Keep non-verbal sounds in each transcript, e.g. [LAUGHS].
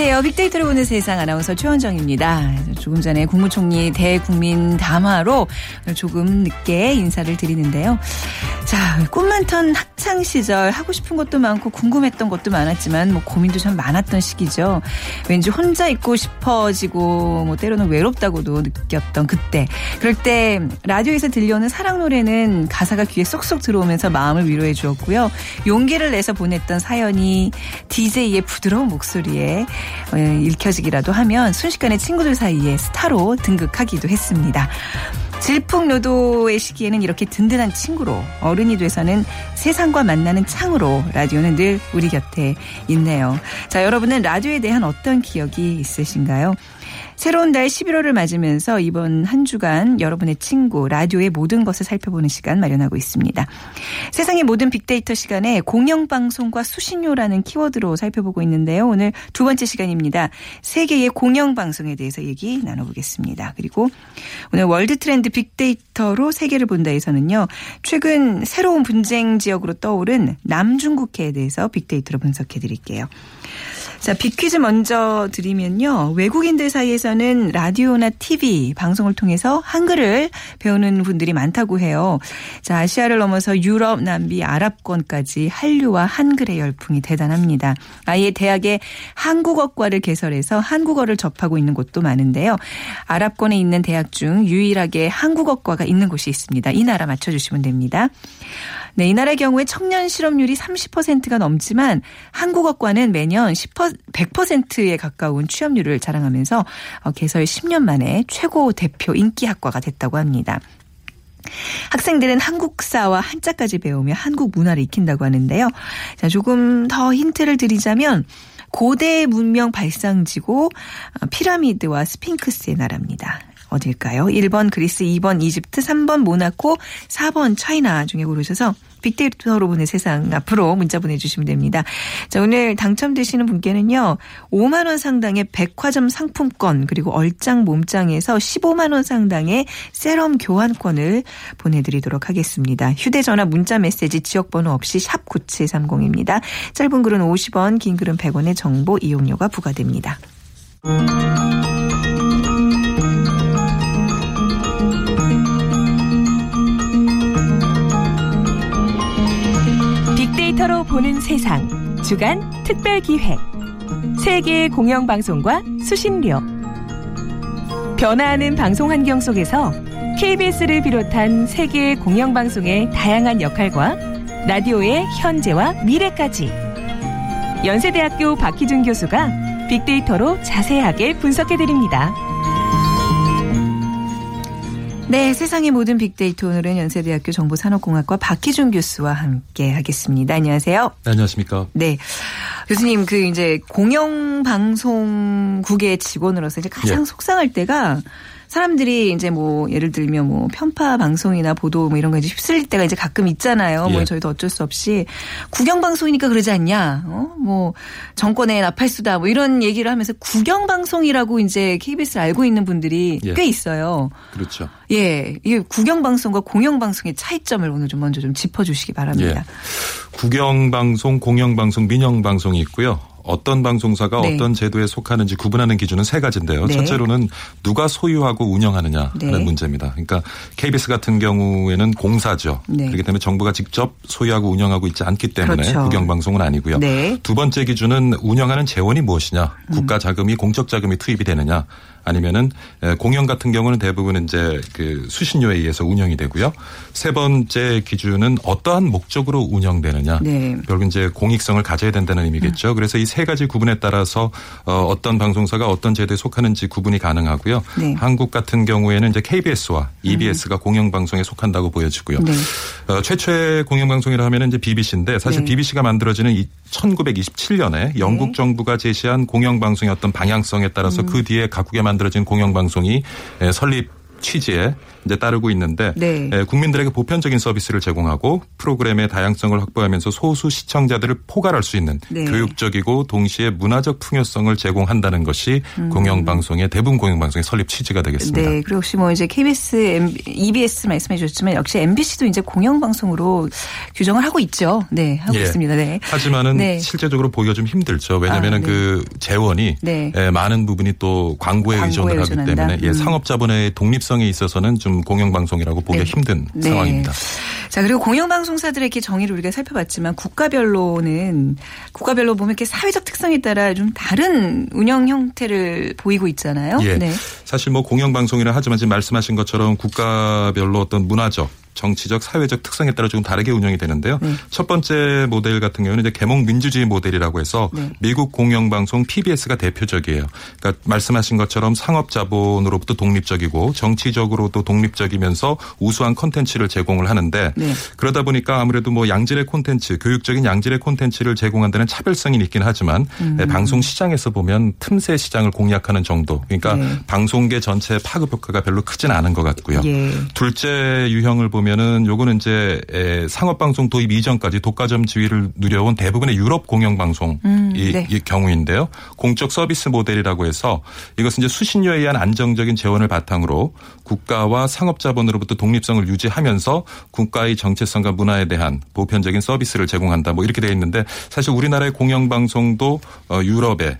안녕하세요. 빅데이터를 보는 세상 아나운서 최원정입니다. 조금 전에 국무총리 대국민 담화로 조금 늦게 인사를 드리는데요. 자, 꿈 많던 학창 시절 하고 싶은 것도 많고 궁금했던 것도 많았지만 뭐 고민도 참 많았던 시기죠. 왠지 혼자 있고 싶어지고 뭐 때로는 외롭다고도 느꼈던 그때. 그럴 때 라디오에서 들려오는 사랑 노래는 가사가 귀에 쏙쏙 들어오면서 마음을 위로해 주었고요. 용기를 내서 보냈던 사연이 DJ의 부드러운 목소리에 어, 읽혀지기라도 하면 순식간에 친구들 사이에 스타로 등극하기도 했습니다. 질풍노도의 시기에는 이렇게 든든한 친구로 어른이 돼서는 세상과 만나는 창으로 라디오는 늘 우리 곁에 있네요. 자, 여러분은 라디오에 대한 어떤 기억이 있으신가요? 새로운 달 11월을 맞으면서 이번 한 주간 여러분의 친구 라디오의 모든 것을 살펴보는 시간 마련하고 있습니다. 세상의 모든 빅데이터 시간에 공영방송과 수신료라는 키워드로 살펴보고 있는데요. 오늘 두 번째 시간입니다. 세계의 공영방송에 대해서 얘기 나눠보겠습니다. 그리고 오늘 월드 트렌드 빅데이터로 세계를 본다에서는요. 최근 새로운 분쟁 지역으로 떠오른 남중국해에 대해서 빅데이터로 분석해 드릴게요. 자, 빅퀴즈 먼저 드리면요. 외국인들 사이에서는 라디오나 TV 방송을 통해서 한글을 배우는 분들이 많다고 해요. 자, 아시아를 넘어서 유럽, 남미, 아랍권까지 한류와 한글의 열풍이 대단합니다. 아예 대학에 한국어과를 개설해서 한국어를 접하고 있는 곳도 많은데요. 아랍권에 있는 대학 중 유일하게 한국어과가 있는 곳이 있습니다. 이 나라 맞춰주시면 됩니다. 네, 이 나라의 경우에 청년 실업률이 30%가 넘지만 한국어과는 매년 10% 100%에 가까운 취업률을 자랑하면서 어, 개설 10년 만에 최고 대표 인기 학과가 됐다고 합니다. 학생들은 한국사와 한자까지 배우며 한국 문화를 익힌다고 하는데요. 자, 조금 더 힌트를 드리자면 고대 문명 발상지고 어, 피라미드와 스핑크스의 나라입니다. 어딜까요? 1번 그리스, 2번 이집트, 3번 모나코, 4번 차이나 중에 고르셔서 빅데이터로 보는 세상 앞으로 문자 보내주시면 됩니다. 자, 오늘 당첨되시는 분께는요, 5만원 상당의 백화점 상품권, 그리고 얼짱 몸짱에서 15만원 상당의 세럼 교환권을 보내드리도록 하겠습니다. 휴대전화 문자 메시지 지역번호 없이 샵 9730입니다. 짧은 글은 50원, 긴 글은 100원의 정보 이용료가 부과됩니다. 빅데이터로 보는 세상. 주간 특별 기획. 세계의 공영 방송과 수신료. 변화하는 방송 환경 속에서 KBS를 비롯한 세계의 공영 방송의 다양한 역할과 라디오의 현재와 미래까지 연세대학교 박희준 교수가 빅데이터로 자세하게 분석해 드립니다. 네, 세상의 모든 빅데이터 오늘은 연세대학교 정보산업공학과 박희준 교수와 함께 하겠습니다. 안녕하세요. 네, 안녕하십니까. 네. 교수님, 그 이제 공영 방송국의 직원으로서 이제 가장 예. 속상할 때가 사람들이 이제 뭐 예를 들면 뭐 편파 방송이나 보도 뭐 이런 거 이제 휩쓸릴 때가 이제 가끔 있잖아요. 뭐 예. 뭐 저희도 어쩔 수 없이 국영 방송이니까 그러지 않냐. 어? 뭐 정권의 나팔수다 뭐 이런 얘기를 하면서 국영 방송이라고 이제 KBS를 알고 있는 분들이 예. 꽤 있어요. 그렇죠. 예. 이게 국영 방송과 공영 방송의 차이점을 오늘 좀 먼저 좀 짚어 주시기 바랍니다. 예. 국영 방송, 공영 방송, 민영 방송이 있고요. 어떤 방송사가 네. 어떤 제도에 속하는지 구분하는 기준은 세 가지인데요. 네. 첫째로는 누가 소유하고 운영하느냐 하는 네. 문제입니다. 그러니까 KBS 같은 경우에는 공사죠. 네. 그렇기 때문에 정부가 직접 소유하고 운영하고 있지 않기 때문에 그렇죠. 국영방송은 아니고요. 네. 두 번째 기준은 운영하는 재원이 무엇이냐. 국가 자금이 공적 자금이 투입이 되느냐. 아니면은 공연 같은 경우는 대부분 이제 그 수신료에 의해서 운영이 되고요. 세 번째 기준은 어떠한 목적으로 운영되느냐. 네. 결국 이제 공익성을 가져야 된다는 의미겠죠. 음. 그래서 이 세 가지 구분에 따라서 어, 어떤 방송사가 어떤 제도에 속하는지 구분이 가능하고요. 네. 한국 같은 경우에는 이제 KBS와 EBS가 음. 공영방송에 속한다고 보여지고요. 네. 어, 최초의 공영방송이라 하면은 이제 BBC인데 사실 BBC가 만들어지는 1927년에 영국 정부가 제시한 공영방송의 어떤 방향성에 따라서 음. 그 뒤에 각국에 만들어진 공영방송이 설립 취지에 이제 따르고 있는데 네. 국민들에게 보편적인 서비스를 제공하고 프로그램의 다양성을 확보하면서 소수 시청자들을 포괄할 수 있는 네. 교육적이고 동시에 문화적 풍요성을 제공한다는 것이 음. 공영방송의 대부분 공영방송의 설립 취지가 되겠습니다. 네. 그리고 혹시 뭐 이제 KBS, EBS 말씀해 주셨지만 역시 MBC도 이제 공영방송으로 규정을 하고 있죠. 네. 하고 예. 있습니다. 네. 하지만은 네. 실제적으로 보기가 좀 힘들죠. 왜냐하면 아, 네. 그 재원이 네. 많은 부분이 또 광고에, 광고에 의존을 하기 때문에 예, 음. 상업 자본의 독립성에 있어서는 좀 공영방송이라고 보기가 네. 힘든 네. 상황입니다. 자 그리고 공영방송사들의 이렇게 정의를 우리가 살펴봤지만 국가별로는 국가별로 보면 이렇게 사회적 특성에 따라 좀 다른 운영 형태를 보이고 있잖아요. 예. 네. 사실 뭐 공영방송이라 하지만 지금 말씀하신 것처럼 국가별로 어떤 문화적 정치적, 사회적 특성에 따라 조금 다르게 운영이 되는데요. 네. 첫 번째 모델 같은 경우는 이제 개몽 민주주의 모델이라고 해서 네. 미국 공영방송 PBS가 대표적이에요. 그러니까 말씀하신 것처럼 상업 자본으로부터 독립적이고 정치적으로도 독립적이면서 우수한 콘텐츠를 제공을 하는데 네. 그러다 보니까 아무래도 뭐 양질의 콘텐츠, 교육적인 양질의 콘텐츠를 제공한다는 차별성이 있긴 하지만 음. 방송 시장에서 보면 틈새 시장을 공략하는 정도. 그러니까 네. 방송계 전체 파급 효과가 별로 크진 않은 것 같고요. 예. 둘째 유형을 보면 보면은 요거는 이제 상업방송 도입 이전까지 독과점 지위를 누려온 대부분의 유럽 공영방송이 음, 네. 경우인데요. 공적 서비스 모델이라고 해서 이것은 이제 수신료에 의한 안정적인 재원을 바탕으로 국가와 상업자본으로부터 독립성을 유지하면서 국가의 정체성과 문화에 대한 보편적인 서비스를 제공한다. 뭐 이렇게 되어 있는데 사실 우리나라의 공영방송도 어, 유럽의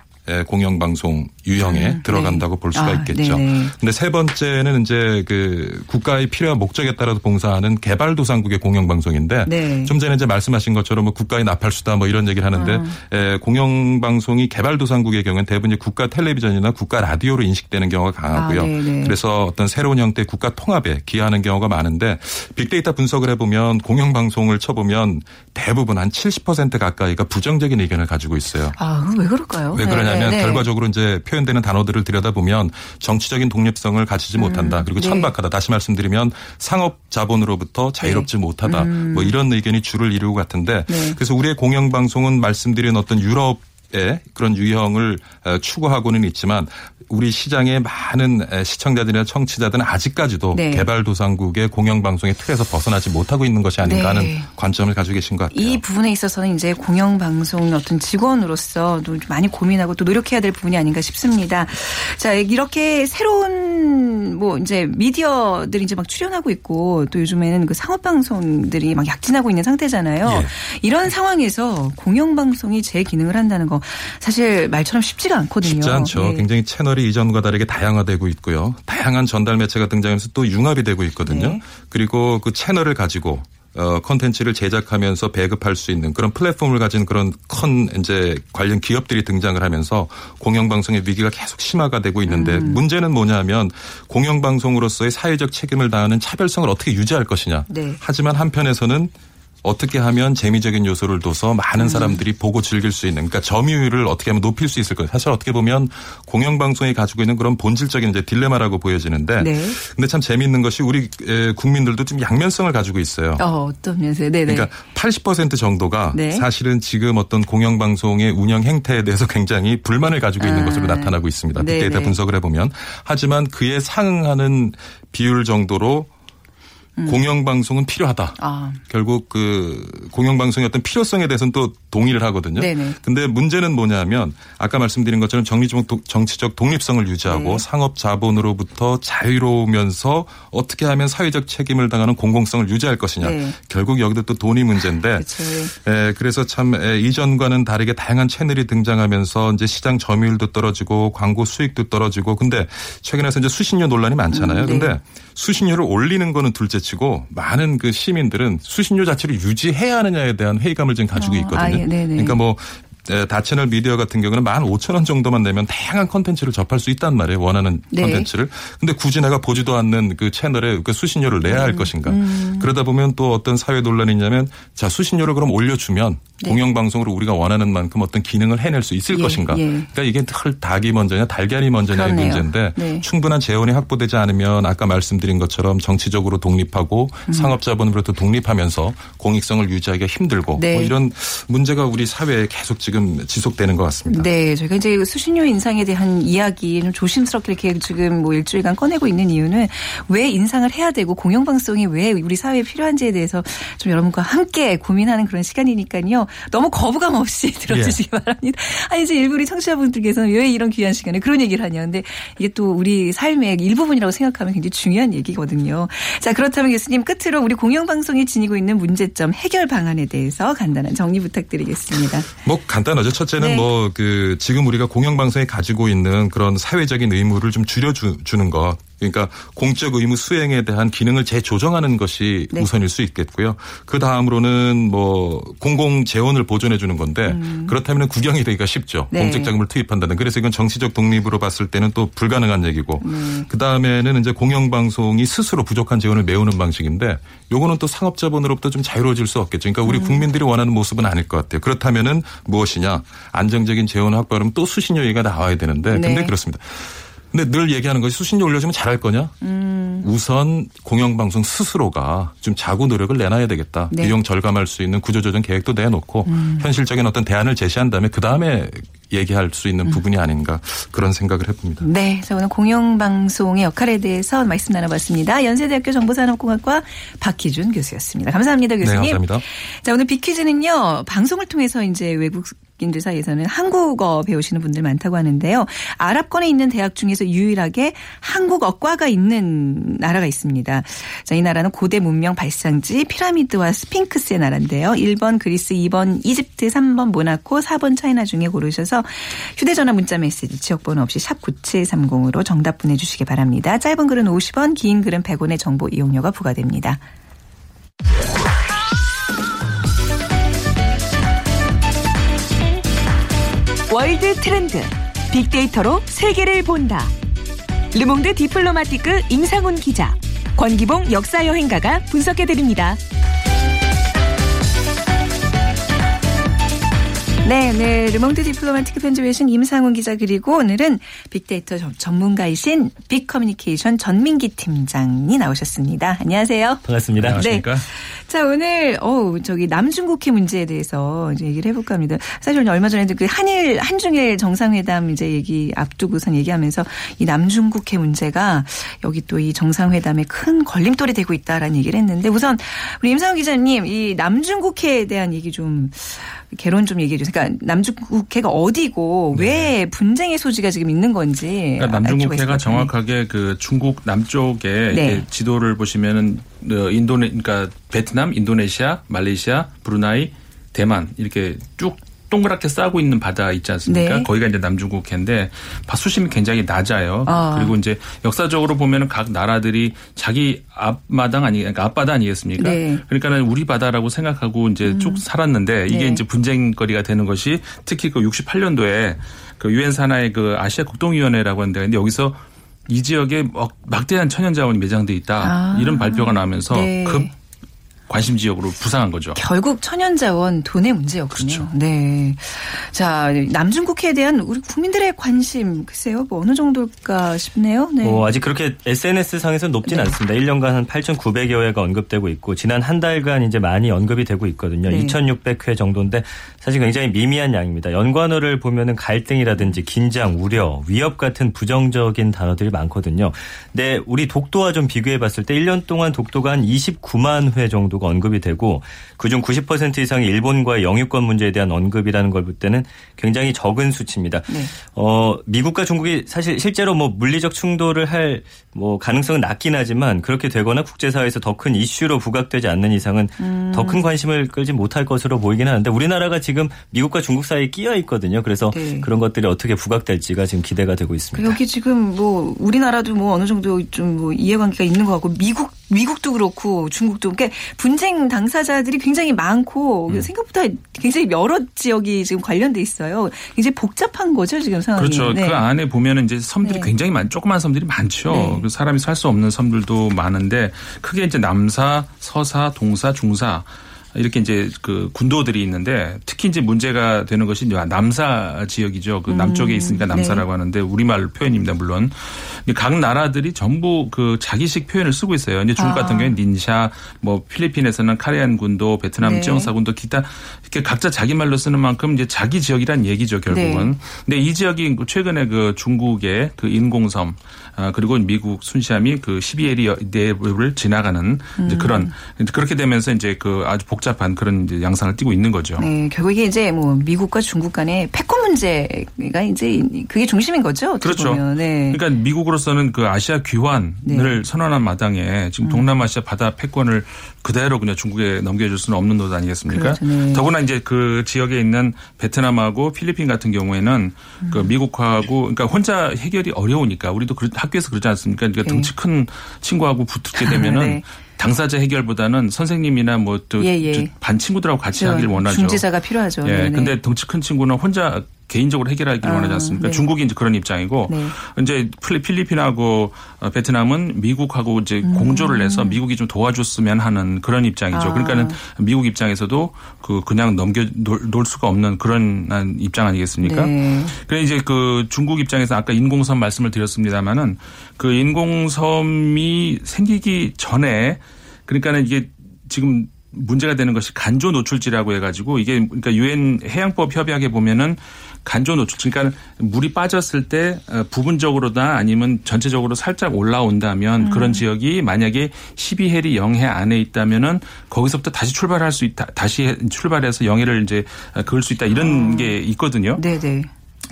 공영방송 유형에 음, 들어간다고 네. 볼 수가 아, 있겠죠. 네 근데 세 번째는 이제 그 국가의 필요와 목적에 따라서 봉사하는 개발도상국의 공영방송인데 네. 좀 전에 이제 말씀하신 것처럼 뭐 국가의 나팔수다 뭐 이런 얘기를 하는데 아. 에, 공영방송이 개발도상국의 경우는 대부분 국가 텔레비전이나 국가 라디오로 인식되는 경우가 강하고요. 아, 그래서 어떤 새로운 형태의 국가 통합에 기여하는 경우가 많은데 빅데이터 분석을 해보면 공영방송을 쳐보면 대부분 한 70% 가까이가 부정적인 의견을 가지고 있어요. 아, 왜 그럴까요? 왜 그러냐 면 네, 네. 결과적으로 이제 표현되는 단어들을 들여다보면 정치적인 독립성을 가지지 음. 못한다. 그리고 네. 천박하다. 다시 말씀드리면 상업 자본으로부터 자유롭지 네. 못하다. 음. 뭐 이런 의견이 주를 이루고 같은데 네. 그래서 우리의 공영방송은 말씀드린 어떤 유럽 의 그런 유형을 어, 추구하고는 있지만 우리 시장의 많은 시청자들이나 청취자들은 아직까지도 네. 개발도상국의 공영방송의 틀에서 벗어나지 못하고 있는 것이 아닌가 하는 네. 관점을 가지고 계신 것 같아요. 이 부분에 있어서는 이제 공영방송 어떤 직원으로서 많이 고민하고 또 노력해야 될 부분이 아닌가 싶습니다. 자, 이렇게 새로운 뭐 이제 미디어들이 이제 막 출연하고 있고 또 요즘에는 그 상업방송들이 막 약진하고 있는 상태잖아요. 예. 이런 상황에서 공영방송이 제 기능을 한다는 거 사실 말처럼 쉽지가 않거든요. 쉽지 않죠. 네. 굉장히 채널이 이전과 다르게 다양화되고 있고요. 다양한 전달 매체가 등장하면서 또 융합이 되고 있거든요. 네. 그리고 그 채널을 가지고 어, 컨텐츠를 제작하면서 배급할 수 있는 그런 플랫폼을 가진 그런 큰 이제 관련 기업들이 등장을 하면서 공영방송의 위기가 계속 심화가 되고 있는데 음. 문제는 뭐냐면 공영방송으로서의 사회적 책임을 다하는 차별성을 어떻게 유지할 것이냐. 네. 하지만 한편에서는 어떻게 하면 재미적인 요소를 둬서 많은 음. 사람들이 보고 즐길 수 있는 그러니까 점유율을 어떻게 하면 높일 수 있을까요? 사실 어떻게 보면 공영 방송이 가지고 있는 그런 본질적인 이제 딜레마라고 보여지는데 네. 근데 참 재미있는 것이 우리 국민들도 좀 양면성을 가지고 있어요. 어, 어떤 면에서 네 그러니까 80% 정도가 네. 사실은 지금 어떤 공영 방송의 운영 행태에 대해서 굉장히 불만을 가지고 있는 아. 것으로 나타나고 있습니다. 빅데이터 분석을 해 보면 하지만 그에 상응하는 비율 정도로 음. 공영방송은 필요하다. 아. 결국 그 공영방송의 어떤 필요성에 대해서는 또 동의를 하거든요. 네네. 근데 문제는 뭐냐면 아까 말씀드린 것처럼 정리적 정치적 독립성을 유지하고 네. 상업 자본으로부터 자유로우면서 어떻게 하면 사회적 책임을 다하는 공공성을 유지할 것이냐. 네. 결국 여기도 또 돈이 문제인데 [LAUGHS] 에, 그래서 참 에, 이전과는 다르게 다양한 채널이 등장하면서 이제 시장 점유율도 떨어지고 광고 수익도 떨어지고 근데 최근에서 이제 수신료 논란이 많잖아요. 음, 네. 근데 수신료를 올리는 거는 둘째치고 많은 그 시민들은 수신료 자체를 유지해야 하느냐에 대한 회의감을 지금 가지고 어, 있거든요. 아, 예, 그러니까 뭐 다채널 미디어 같은 경우는 만 오천 원 정도만 내면 다양한 컨텐츠를 접할 수 있단 말이에요. 원하는 네. 컨텐츠를. 근데 굳이 내가 보지도 않는 그 채널에 그 수신료를 내야 할 음. 것인가. 음. 그러다 보면 또 어떤 사회 논란이 있냐면 자 수신료를 그럼 올려주면 네. 공영방송으로 우리가 원하는 만큼 어떤 기능을 해낼 수 있을 예. 것인가. 예. 그러니까 이게 털 닭이 먼저냐 달걀이 먼저냐의. 문제인데 네. 충분한 재원이 확보되지 않으면 아까 말씀드린 것처럼 정치적으로 독립하고 음. 상업자본으로부터 독립하면서 공익성을 유지하기가 힘들고 네. 뭐 이런 문제가 우리 사회에 계속 지금 좀 지속되는 것 같습니다. 네, 저희가 이제 수신료 인상에 대한 이야기 좀 조심스럽게 이렇게 지금 뭐 일주일간 꺼내고 있는 이유는 왜 인상을 해야 되고 공영방송이 왜 우리 사회에 필요한지에 대해서 좀 여러분과 함께 고민하는 그런 시간이니까요. 너무 거부감 없이 [LAUGHS] 들어주시기 예. 바랍니다. 아니 이제 일부 우리 청취자분들께서는 왜 이런 귀한 시간에 그런 얘기를 하냐. 근데 이게 또 우리 삶의 일부분이라고 생각하면 굉장히 중요한 얘기거든요. 자 그렇다면 교수님 끝으로 우리 공영방송이 지니고 있는 문제점 해결 방안에 대해서 간단한 정리 부탁드리겠습니다. 뭐 간 단하죠. 첫째는 네. 뭐그 지금 우리가 공영방송이 가지고 있는 그런 사회적인 의무를 좀 줄여주는 것. 그러니까 공적 의무 수행에 대한 기능을 재조정하는 것이 네. 우선일 수 있겠고요. 그 다음으로는 뭐 공공 재원을 보존해 주는 건데 음. 그렇다면 구경이 되기가 쉽죠. 네. 공적 자금을 투입한다는. 그래서 이건 정치적 독립으로 봤을 때는 또 불가능한 얘기고 음. 그 다음에는 이제 공영방송이 스스로 부족한 재원을 메우는 방식인데 요거는 또 상업 자본으로부터 좀 자유로워질 수 없겠죠. 그러니까 우리 음. 국민들이 원하는 모습은 아닐 것 같아요. 그렇다면은 무엇이냐 안정적인 재원 확보하면 또 수신료 얘기가 나와야 되는데 근데 네. 그렇습니다. 근데 늘 얘기하는 것이 수신료 올려주면 잘할 거냐? 음. 우선 공영방송 스스로가 좀 자구 노력을 내놔야 되겠다. 네. 비용 절감할 수 있는 구조조정 계획도 내놓고 음. 현실적인 어떤 대안을 제시한 다음에 그 다음에 얘기할 수 있는 음. 부분이 아닌가 그런 생각을 해봅니다. 네. 자, 오늘 공영방송의 역할에 대해서 말씀 나눠봤습니다. 연세대학교 정보산업공학과 박희준 교수였습니다. 감사합니다, 교수님. 네, 감사합니다. 자, 오늘 빅퀴즈는요, 방송을 통해서 이제 외국 인들 사이에서는 한국어 배우시는 분들 많다고 하는데요. 아랍권에 있는 대학 중에서 유일하게 한국어과가 있는 나라가 있습니다. 자, 이 나라는 고대 문명 발상지 피라미드와 스핑크스의 나라인데요. 1번 그리스, 2번 이집트, 3번 모나코, 4번 차이나 중에 고르셔서 휴대전화 문자 메시지 지역번호 없이 샵 9730으로 정답 보내주시기 바랍니다. 짧은 글은 50원, 긴 글은 100원의 정보 이용료가 부과됩니다. 월드 트렌드 빅데이터로 세계를 본다. 르몽드 디플로마티크 임상훈 기자, 권기봉 역사여행가가 분석해드립니다. 네, 네. 르몽드 디플로마티크 편집위원 임상훈 기자 그리고 오늘은 빅데이터 전문가이신 빅커뮤니케이션 전민기 팀장이 나오셨습니다. 안녕하세요. 반갑습니다. 안녕하십니까? 네. 자, 오늘 어 저기 남중국해 문제에 대해서 이제 얘기를 해볼까 합니다. 사실 얼마 전에 그 한일 한중일 정상회담 이제 얘기 앞두고선 얘기하면서 이 남중국해 문제가 여기 또 이 정상회담에 큰 걸림돌이 되고 있다라는 얘기를 했는데 우선 우리 임상훈 기자님 이 남중국해에 대한 얘기 좀 개론 좀 얘기해 주세요. 그러니까 남중국해가 어디고 네. 왜 분쟁의 소지가 지금 있는 건지. 그러니까 남중국해가 정확하게 그 중국 남쪽에 네. 지도를 보시면은 어, 인도네 그러니까 베트남, 인도네시아, 말레이시아, 브루나이, 대만 이렇게 쭉 동그랗게 싸고 있는 바다 있지 않습니까? 네. 거기가 이제 남중국해인데 수심이 굉장히 낮아요. 아. 그리고 이제 역사적으로 보면은 각 나라들이 자기 앞마당 아니 그러니까 앞바다 아니겠습니까? 네. 그러니까는 우리 바다라고 생각하고 이제 음. 쭉 살았는데 이게 네. 이제 분쟁거리가 되는 것이 특히 그 68년도에 그 유엔 산하의 그 아시아 국동위원회라고 하는데 근데 여기서 이 지역에 막대한 천연 자원이 매장돼 있다 아. 이런 발표가 나면서 네. 급 관심 지역으로 부상한 거죠. 결국 천연자원 돈의 문제였군요. 그렇죠. 네. 자 남중 국해에 대한 우리 국민들의 관심 글쎄요 뭐 어느 정도일까 싶네요. 네. 뭐 아직 그렇게 SNS 상에서 높진 네. 않습니다. 1년간 한 8,900여 회가 언급되고 있고 지난 한 달간 이제 많이 언급이 되고 있거든요. 네. 2,600회 정도인데 사실 굉장히 미미한 양입니다. 연관어를 보면은 갈등이라든지 긴장, 우려, 위협 같은 부정적인 단어들이 많거든요. 근데 우리 독도와 좀 비교해 봤을 때 1년 동안 독도가 한 29만 회 정도 정도가 언급이 되고 그중 90% 이상이 일본과의 영유권 문제에 대한 언급이라는 걸 볼 때는 굉장히 적은 수치입니다. 네. 어, 미국과 중국이 사실 실제로 뭐 물리적 충돌을 할뭐 가능성은 낮긴 하지만 그렇게 되거나 국제사회에서 더 큰 이슈로 부각되지 않는 이상은 음. 더큰 관심을 끌지 못할 것으로 보이긴 하는데 우리나라가 지금 미국과 중국 사이에 끼어 있거든요. 그래서 네. 그런 것들이 어떻게 부각될지가 지금 기대가 되고 있습니다. 여기 지금 뭐 우리나라도 뭐 어느 정도 좀 뭐 이해관계가 있는 것 같고 미국 미국도 그렇고 중국도 그러니까 분쟁 당사자들이 굉장히 많고 음. 생각보다 굉장히 여러 지역이 지금 관련돼 있어요. 이제 복잡한 거죠 지금 상황이. 그렇죠. 네. 그 안에 보면은 이제 섬들이 네. 굉장히 많, 조그만 섬들이 많죠. 네. 그 사람이 살 수 없는 섬들도 많은데 크게 이제 남사, 서사, 동사, 중사 이렇게 이제 그 군도들이 있는데 특히 이제 문제가 되는 것이 남사 지역이죠. 그 남쪽에 음, 있으니까 남사라고 네. 하는데 우리말 표현입니다. 물론 각 나라들이 전부 그 자기식 표현을 쓰고 있어요. 이제 중국 아. 같은 경우에 닌샤, 뭐 필리핀에서는 카레안 군도, 베트남 네. 찌영사 군도 기타 이렇게 각자 자기 말로 쓰는 만큼 이제 자기 지역이란 얘기죠 결국은. 네. 근데 이 지역이 최근에 그 중국의 그 인공섬 아, 그리고 미국 순시함이 그 12해리 내부를 지나가는 이제 음. 그런 그렇게 되면서 이제 그 아주 복 잡한 그런 이제 양상을 띠고 있는 거죠. 네, 결국 에 이제 뭐 미국과 중국 간의 패권 문제가 이제 그게 중심인 거죠. 그렇죠. 네. 그러니까 미국으로서는 그 아시아 귀환을 네. 선언한 마당에 지금 음. 동남아시아 바다 패권을 그대로 그냥 중국에 넘겨줄 수는 없는 노릇 아니겠습니까? 그렇죠. 네. 더구나 이제 그 지역에 있는 베트남하고 필리핀 같은 경우에는 그 음. 그 미국하고 그러니까 혼자 해결이 어려우니까 우리도 학교에서 그러지 않습니까? 그러니까 네. 덩치 큰 친구하고 붙게 [LAUGHS] 되면은 네. 당사자 해결보다는 선생님이나 뭐또반 예, 예. 친구들하고 같이 하길 원하죠. 중재자가 필요하죠. 예. 네네. 근데 덩치 큰 친구는 혼자 개인적으로 해결하기를 아, 원하지 않습니까? 네. 중국이 이제 그런 입장이고 네. 이제 필리핀하고 어, 베트남은 미국하고 이제 음. 공조를 해서 미국이 좀 도와줬으면 하는 그런 입장이죠. 아. 그러니까는 미국 입장에서도 그 그냥 넘겨 놓을 수가 없는 그런 입장 아니겠습니까? 네. 그래 이제 그 중국 입장에서 아까 인공섬 말씀을 드렸습니다마는 그 인공섬이 생기기 전에 그러니까는 이게 지금 문제가 되는 것이 간조 노출지라고 해가지고 이게 그러니까 유엔 해양법 협약에 보면은 간조 노출 그러니까 물이 빠졌을 때 어, 부분적으로나 아니면 전체적으로 살짝 올라온다면 음. 그런 지역이 만약에 12해리 영해 안에 있다면은 거기서부터 다시 출발할 수 있다. 다시 출발해서 영해를 이제 그을 수 있다. 이런 어. 게 있거든요. 네네.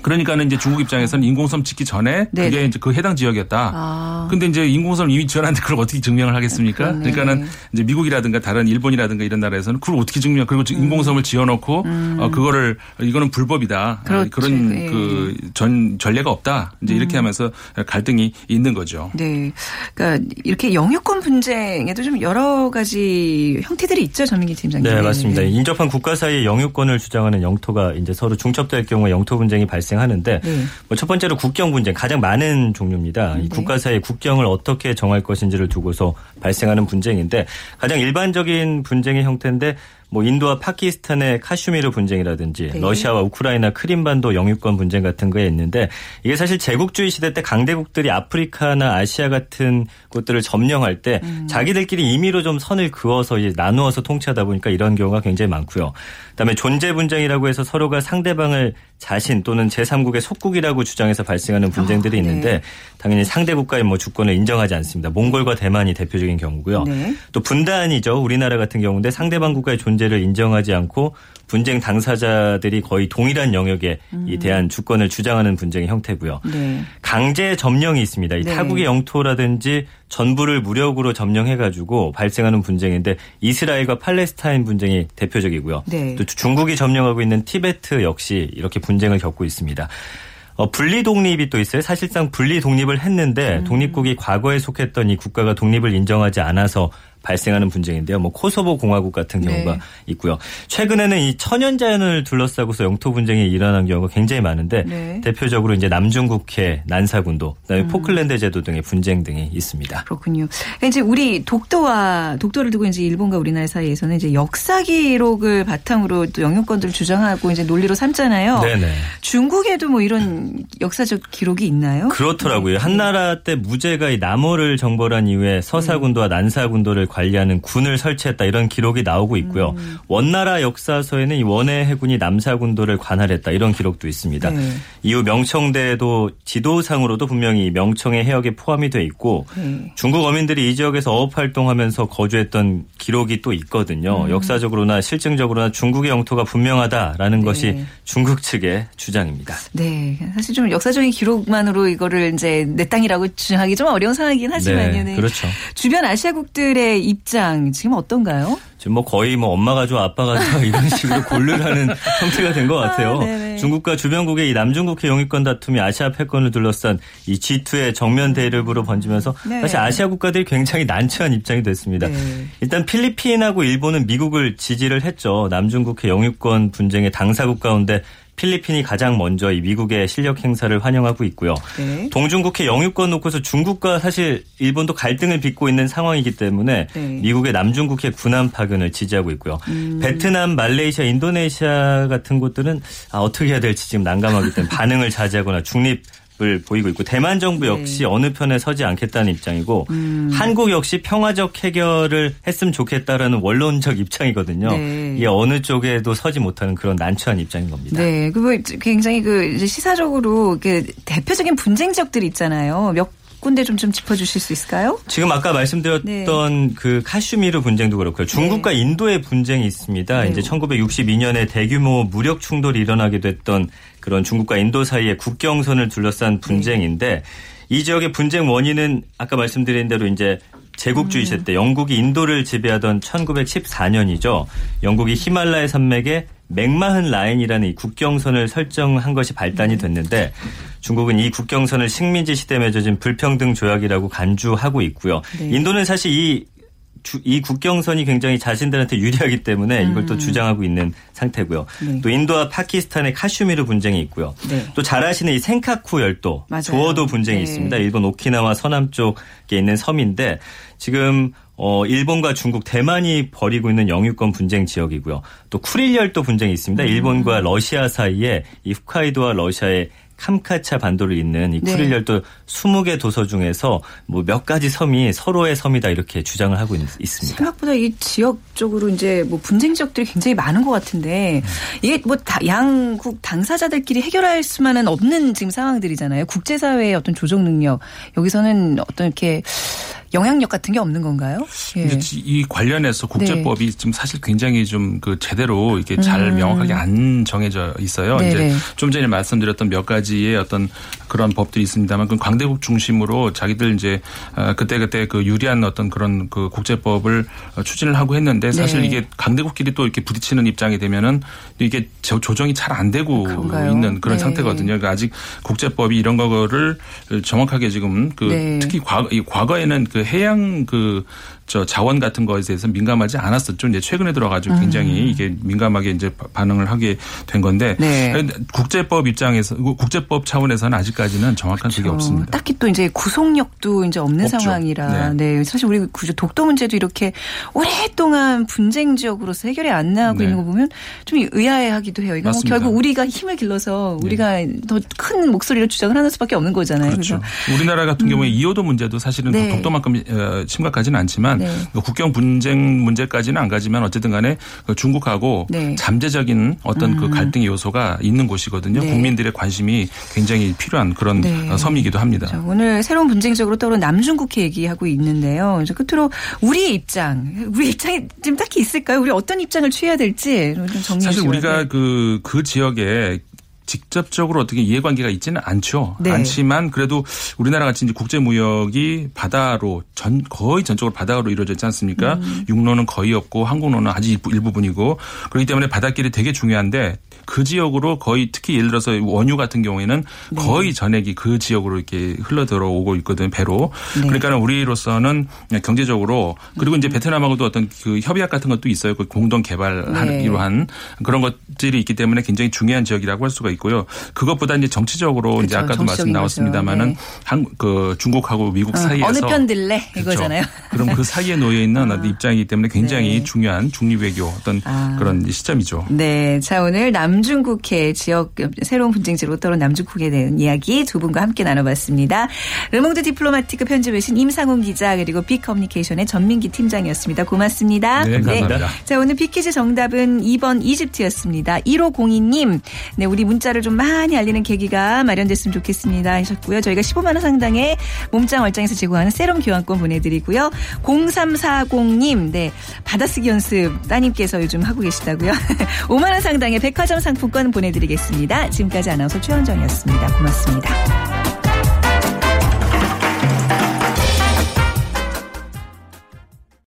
그러니까는 이제 중국 입장에서는 인공섬 짓기 전에 네 그게 이제 그 해당 지역이었다. 아. 근데 이제 인공섬 이미 지어놨는데 그걸 어떻게 증명을 하겠습니까? 그러네. 그러니까는 이제 미국이라든가 다른 일본이라든가 이런 나라에서는 그걸 어떻게 증명? 그리고 음. 인공섬을 지어놓고 음. 어 그거를 이거는 불법이다. 그렇지. 그런 네. 그전 전례가 없다. 이제 이렇게 음. 하면서 갈등이 있는 거죠. 네. 그러니까 이렇게 영유권 분쟁에도 좀 여러 가지 형태들이 있죠, 전민기 팀장님. 네, 맞습니다. 네. 인접한 국가 사이의 영유권을 주장하는 영토가 이제 서로 중첩될 경우에 영토 분쟁이 발생. 발생하는데 네. 뭐첫 번째로 국경 분쟁 가장 많은 종류입니다. 네. 이 국가 사이의 국경을 어떻게 정할 것인지를 두고서 발생하는 분쟁인데 가장 일반적인 분쟁의 형태인데 뭐 인도와 파키스탄의 카슈미르 분쟁이라든지 네. 러시아와 우크라이나 크림반도 영유권 분쟁 같은 거에 있는데 이게 사실 제국주의 시대 때 강대국들이 아프리카나 아시아 같은 곳들을 점령할 때 음. 자기들끼리 임의로 좀 선을 그어서 이제 나누어서 통치하다 보니까 이런 경우가 굉장히 많고요. 그다음에 존재 분쟁이라고 해서 서로가 상대방을 자신 또는 제3국의 속국이라고 주장해서 발생하는 분쟁들이 아, 네. 있는데 당연히 상대 국가의 뭐 주권을 인정하지 않습니다. 몽골과 대만이 대표적인 경우고요. 네. 또 분단이죠. 우리나라 같은 경우인데 상대방 국가의 존재 를 인정하지 않고 분쟁 당사자들이 거의 동일한 영역에 음. 이 대한 주권을 주장하는 분쟁의 형태고요. 네. 강제 점령이 있습니다. 이 네. 타국의 영토라든지 전부를 무력으로 점령해가지고 발생하는 분쟁인데 이스라엘과 팔레스타인 분쟁이 대표적이고요. 네. 또 중국이 점령하고 있는 티베트 역시 이렇게 분쟁을 겪고 있습니다. 어, 분리 독립이 또 있어요. 사실상 분리 독립을 했는데 음. 독립국이 과거에 속했던 이 국가가 독립을 인정하지 않아서 발생하는 분쟁인데요. 뭐 코소보 공화국 같은 경우가 네. 있고요. 최근에는 이 천연자연을 둘러싸고서 영토 분쟁이 일어난 경우가 굉장히 많은데 네. 대표적으로 이제 남중국해, 난사군도, 그다음에 음. 포클랜드 제도 등의 분쟁 등이 있습니다. 그렇군요. 그러니까 이제 우리 독도와 독도를 두고 이제 일본과 우리나라 사이에서는 이제 역사 기록을 바탕으로 또 영유권들을 주장하고 이제 논리로 삼잖아요. 네네. 중국에도 뭐 이런 역사적 기록이 있나요? 그렇더라고요. 네. 한나라 때 무제가 이 남호를 정벌한 이후에 서사군도와 난사군도를 관리하는 군을 설치했다 이런 기록이 나오고 있고요. 음. 원나라 역사서에는 이 원해 해군이 남사군도를 관할했다 이런 기록도 있습니다. 네. 이후 명청대도 지도상으로도 분명히 명청의 해역에 포함이 돼 있고 네. 중국 어민들이 이 지역에서 어업 활동하면서 거주했던 기록이 또 있거든요. 음. 역사적으로나 실증적으로나 중국의 영토가 분명하다라는 네. 것이 중국 측의 주장입니다. 네, 사실 좀 역사적인 기록만으로 이거를 이제 내 땅이라고 주장하기 좀 어려운 상황이긴 하지만요. 네, 그렇죠. 주변 아시아국들의 입장 지금 어떤가요? 지금 뭐 거의 뭐 엄마가 좋아 아빠가 좋아 [LAUGHS] 이런 식으로 골르라는 [LAUGHS] 형태가 된 것 같아요. 아, 중국과 주변국의 이 남중국해 영유권 다툼이 아시아 패권을 둘러싼 이 G2의 정면 대립으로 번지면서 네. 사실 아시아 국가들이 굉장히 난처한 입장이 됐습니다. 네. 일단 필리핀하고 일본은 미국을 지지를 했죠. 남중국해 영유권 분쟁의 당사국 가운데 필리핀이 가장 먼저 이 미국의 실력 행사를 환영하고 있고요. 네. 동중국해 영유권 놓고서 중국과 사실 일본도 갈등을 빚고 있는 상황이기 때문에 네. 미국의 남중국해 군함 파견을 지지하고 있고요. 음. 베트남, 말레이시아, 인도네시아 같은 곳들은 아, 어떻게 해야 될지 지금 난감하기 때문에 [LAUGHS] 반응을 자제하거나 중립 을 보이고 있고 대만 정부 네. 역시 네. 어느 편에 서지 않겠다는 입장이고 음. 한국 역시 평화적 해결을 했으면 좋겠다라는 원론적 입장이거든요. 네. 이게 어느 쪽에도 서지 못하는 그런 난처한 입장인 겁니다. 네, 그 굉장히 그 시사적으로 그 대표적인 분쟁 지역들이 있잖아요. 몇 군데 좀, 좀 짚어주실 수 있을까요? 지금 아까 말씀드렸던 네. 그 카슈미르 분쟁도 그렇고요. 중국과 네. 인도의 분쟁이 있습니다. 네. 이제 1962년에 대규모 무력 충돌이 일어나게 됐던 그런 중국과 인도 사이의 국경선을 둘러싼 분쟁인데 이 지역의 분쟁 원인은 아까 말씀드린 대로 이제 제국주의 시대 때 영국이 인도를 지배하던 1914년이죠. 영국이 히말라야 산맥에 맥마흔 라인이라는 이 국경선을 설정한 것이 발단이 됐는데 중국은 이 국경선을 식민지 시대에 맺어진 불평등 조약이라고 간주하고 있고요. 네. 인도는 사실 이 주, 이 국경선이 굉장히 자신들한테 유리하기 때문에 이걸 또 음. 주장하고 있는 상태고요. 네. 또 인도와 파키스탄의 카슈미르 분쟁이 있고요. 네. 또잘 아시는 이 생카쿠 열도, 맞아요. 조어도 분쟁이 네. 있습니다. 일본 오키나와 서남 쪽에 있는 섬인데 지금 어, 일본과 중국, 대만이 벌이고 있는 영유권 분쟁 지역이고요. 또 쿠릴 열도 분쟁이 있습니다. 음. 일본과 러시아 사이에 이 홋카이도와 러시아의 캄카차 반도를 잇는 이 쿠릴 열도 네. 20개 도서 중에서 뭐 몇 가지 섬이 서로의 섬이다 이렇게 주장을 하고 있, 습니다 생각보다 이 지역적으로 이제 뭐 분쟁 지역들이 굉장히 많은 것 같은데 이게 뭐 양국 당사자들끼리 해결할 수만은 없는 지금 상황들이잖아요. 국제사회의 어떤 조정 능력 여기서는 어떤 이렇게 영향력 같은 게 없는 건가요? 예. 이 관련해서 국제법이 네. 좀 사실 굉장히 좀 그 제대로 이게 잘 음. 명확하게 안 정해져 있어요. 네네. 이제 좀 전에 말씀드렸던 몇 가지의 어떤 그런 법들이 있습니다만 그 광대국 중심으로 자기들 이제 어, 그때 그때 그 유리한 어떤 그런 그 국제법을 추진을 하고 했는데 사실 네. 이게 강대국끼리 또 이렇게 부딪히는 입장이 되면은 이게 조정이 잘 안 되고 그런가요? 있는 그런 네. 상태거든요. 그러니까 아직 국제법이 이런 거를 정확하게 지금 그 네. 특히 과거, 과거에는 그그 해양 그 저 자원 같은 거에 대해서 민감하지 않았었죠. 이제 최근에 들어가지고 굉장히 음. 이게 민감하게 이제 반응을 하게 된 건데 네. 국제법 입장에서 국제법 차원에서는 아직까지는 정확한 그게 없습니다. 딱히 또 이제 구속력도 이제 없는 없죠. 상황이라 네. 네. 사실 우리 구조 독도 문제도 이렇게 오랫동안 분쟁 지역으로서 해결이 안 나고 네. 있는 거 보면 좀 의아해하기도 해요. 이거 뭐 결국 우리가 힘을 길러서 네. 우리가 더 큰 목소리로 주장을 하는 수밖에 없는 거잖아요. 그렇죠. 우리나라 같은 음. 경우에 이호도 문제도 사실은 네. 독도만큼 어, 심각하지는 않지만 네. 그 국경 분쟁 문제까지는 안 가지만 어쨌든 간에 그 중국하고 네. 잠재적인 어떤 그 음. 그 갈등의 요소가 있는 곳이거든요. 네. 국민들의 관심이 굉장히 필요한 그런 네. 어, 섬이기도 합니다. 자, 오늘 새로운 분쟁적으로 떠오른 남중국해 얘기하고 있는데요. 이제 끝으로 우리의 입장, 우리 입장이 지금 딱히 있을까요? 우리 어떤 입장을 취해야 될지 좀 정리해 사실 우리가 그그 그 지역에 직접적으로 어떻게 이해관계가 있지는 않죠. 네. 않지만 그래도 우리나라 같이 이제 국제 무역이 바다로 전 거의 전적으로 바다로 이루어져 있지 않습니까? 음. 육로는 거의 없고 항공로는 아주 일부분이고 그렇기 때문에 바닷길이 되게 중요한데 그 지역으로 거의 특히 예를 들어서 원유 같은 경우에는 네. 거의 전액이 그 지역으로 이렇게 흘러 들어오고 있거든요 배로. 네. 그러니까 우리로서는 경제적으로 그리고 이제 음. 베트남하고도 어떤 그 협약 같은 것도 있어요. 그 공동 개발하기로 네. 한 그런 것들이 있기 때문에 굉장히 중요한 지역이라고 할 수가 있고 요. 그것보다 이제 정치적으로 그렇죠. 이제 아까도 말씀 나왔습니다마는 네. 한그 중국하고 미국 어, 사이에서 어느 편 들래 그렇죠. 이거잖아요. 그럼 그 사이에 [LAUGHS] 놓여 있는 아. 입장이기 때문에 굉장히 네. 중요한 중립 외교 어떤 아. 그런 시점이죠. 네, 자 오늘 남 남중국해 지역 새로운 분쟁지로 떠오른 남중국해에 대한 이야기 두 분과 함께 나눠봤습니다. 르몽드 디플로마티크 편집위원 임상훈 기자 그리고 빅 커뮤니케이션의 전민기 팀장이었습니다. 고맙습니다. 네, 감사합니다. 네. 자, 오늘 빅퀴즈 정답은 2번 이집트였습니다. 1502님, 네, 우리 문자 를 좀 많이 알리는 계기가 마련됐으면 좋겠습니다 하셨고요. 저희가 15만 원 상당의 몸짱 얼짱에서 제공하는 세럼 교환권 보내드리고요. 0340님, 네, 받아쓰기 연습 따님께서 요즘 하고 계시다고요. [LAUGHS] 5만 원 상당의 백화점 상품권 보내드리겠습니다. 지금까지 아나운서 최현정이었습니다. 고맙습니다.